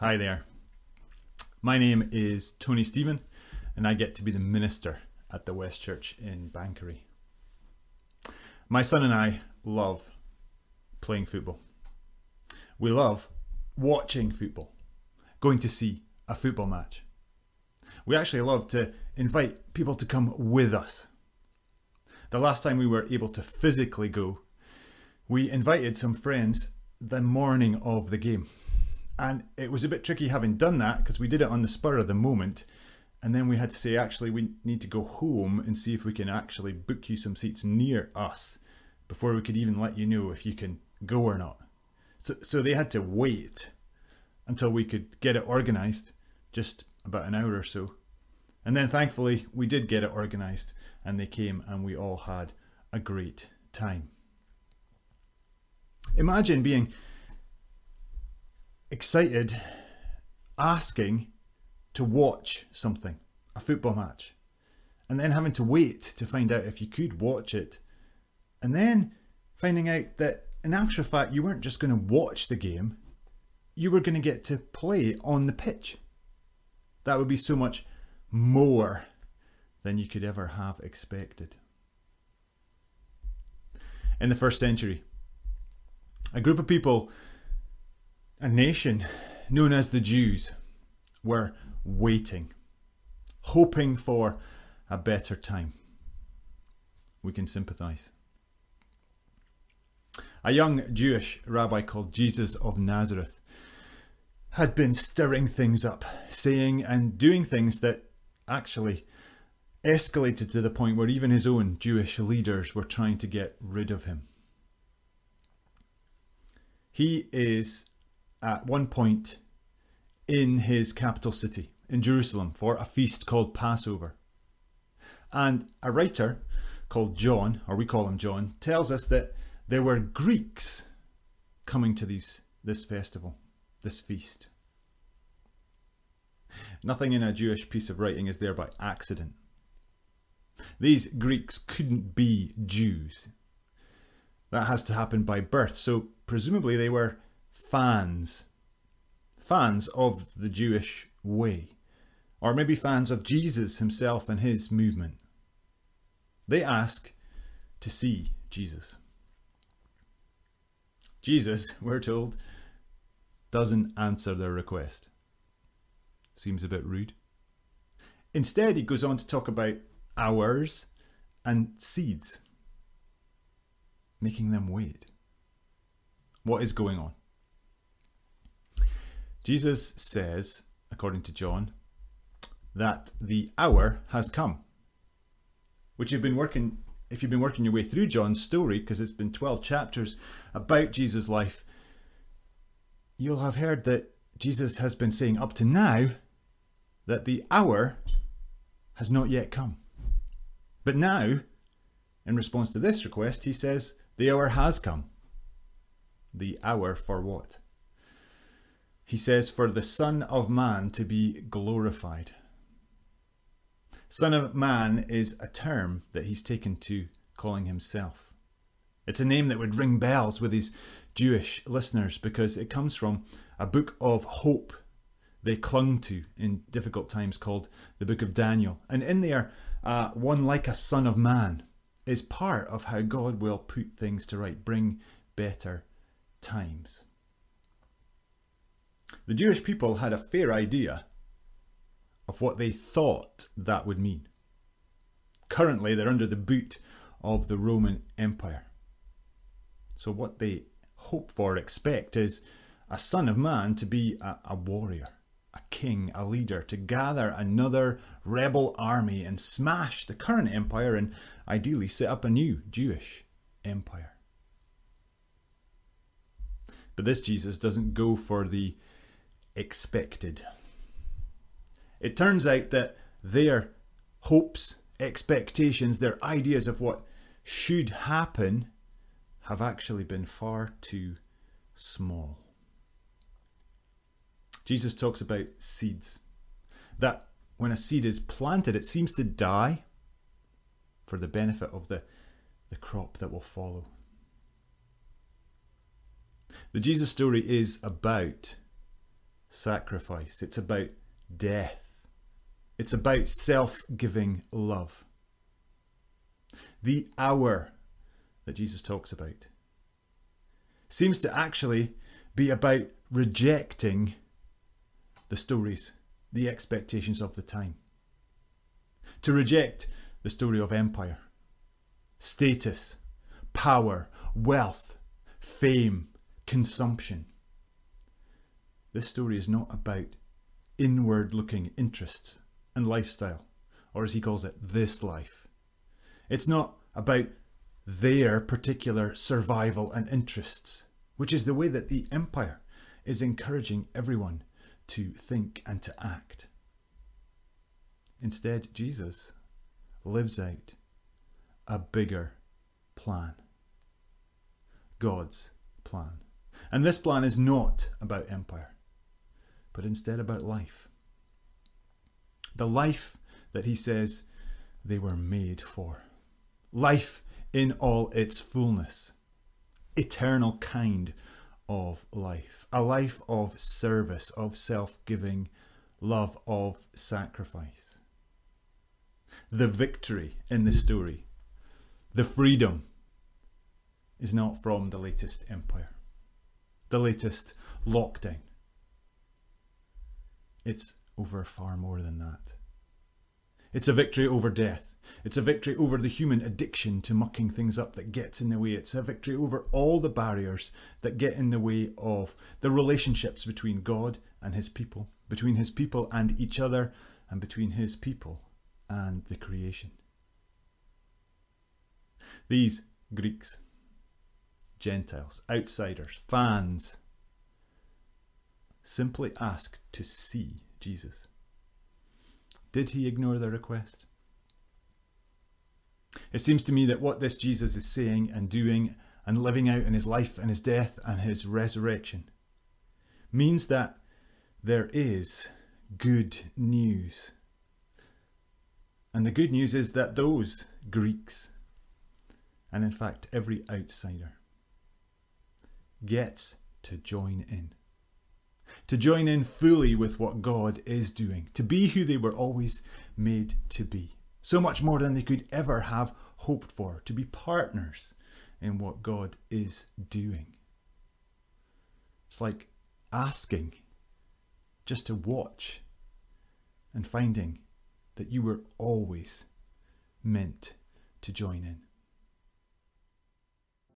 Hi there. My name is Tony Stephen, and I get to be the minister at the West Church in Banchory. My son and I love playing football. We love watching football, going to see a football match. We actually love to invite people to come with us. The last time we were able to physically go, we invited some friends the morning of the game. And it was a bit tricky having done that because we did it on the spur of the moment. And then we had to say, actually, we need to go home and see if we can actually book you some seats near us before we could even let you know if you can go or not. So, so they had to wait until we could get it organised, just about an hour or so. And then thankfully, we did get it organised and they came and we all had a great time. Imagine being excited, asking to watch something, a football match, and then having to wait to find out if you could watch it, and then finding out that in actual fact you weren't just going to watch the game, you were going to get to play on the pitch. That would be so much more than you could ever have expected. In the first century, a group of people a nation known as the Jews were waiting, hoping for a better time. We can sympathize. A young Jewish rabbi called Jesus of Nazareth had been stirring things up, saying and doing things that actually escalated to the point where even his own Jewish leaders were trying to get rid of him. He is at one point in his capital city, in Jerusalem, for a feast called Passover. And a writer called John, or we call him John, tells us that there were Greeks coming to these, this festival, this feast. Nothing in a Jewish piece of writing is there by accident. These Greeks couldn't be Jews. That has to happen by birth, so presumably they were fans, fans of the Jewish way, or maybe fans of Jesus himself and his movement. They ask to see Jesus. Jesus, we're told, doesn't answer their request. Seems a bit rude. Instead, he goes on to talk about hours and seeds, making them wait. What is going on? Jesus says, according to John, that the hour has come. Which you've been working, if you've been working your way through John's story, because it's been 12 chapters about Jesus' life, you'll have heard that Jesus has been saying up to now that the hour has not yet come. But now, in response to this request, he says, The hour has come. The hour for what? He says, For the Son of Man to be glorified. Son of Man is a term that he's taken to calling himself. It's a name that would ring bells with his Jewish listeners because it comes from a book of hope they clung to in difficult times called the Book of Daniel. And in there, uh, one like a Son of Man is part of how God will put things to right, bring better times. The Jewish people had a fair idea of what they thought that would mean. Currently, they're under the boot of the Roman Empire. So, what they hope for, expect, is a son of man to be a, a warrior, a king, a leader, to gather another rebel army and smash the current empire and ideally set up a new Jewish empire. But this Jesus doesn't go for the expected. It turns out that their hopes, expectations, their ideas of what should happen have actually been far too small. Jesus talks about seeds. That when a seed is planted, it seems to die for the benefit of the, the crop that will follow. The Jesus story is about sacrifice, it's about death, it's about self giving love. The hour that Jesus talks about seems to actually be about rejecting the stories, the expectations of the time. To reject the story of empire, status, power, wealth, fame, consumption. This story is not about inward looking interests and lifestyle, or as he calls it, this life. It's not about their particular survival and interests, which is the way that the empire is encouraging everyone to think and to act. Instead, Jesus lives out a bigger plan God's plan. And this plan is not about empire, but instead about life. The life that he says they were made for. Life in all its fullness. Eternal kind of life. A life of service, of self giving, love, of sacrifice. The victory in the story, the freedom, is not from the latest empire, the latest lockdown. It's over far more than that. It's a victory over death. It's a victory over the human addiction to mucking things up that gets in the way. It's a victory over all the barriers that get in the way of the relationships between God and His people, between His people and each other, and between His people and the creation. These Greeks, Gentiles, outsiders, fans, simply asked to see Jesus. Did he ignore their request? It seems to me that what this Jesus is saying and doing and living out in his life and his death and his resurrection means that there is good news. And the good news is that those Greeks, and in fact every outsider, gets to join in. To join in fully with what God is doing, to be who they were always made to be. So much more than they could ever have hoped for, to be partners in what God is doing. It's like asking just to watch and finding that you were always meant to join in.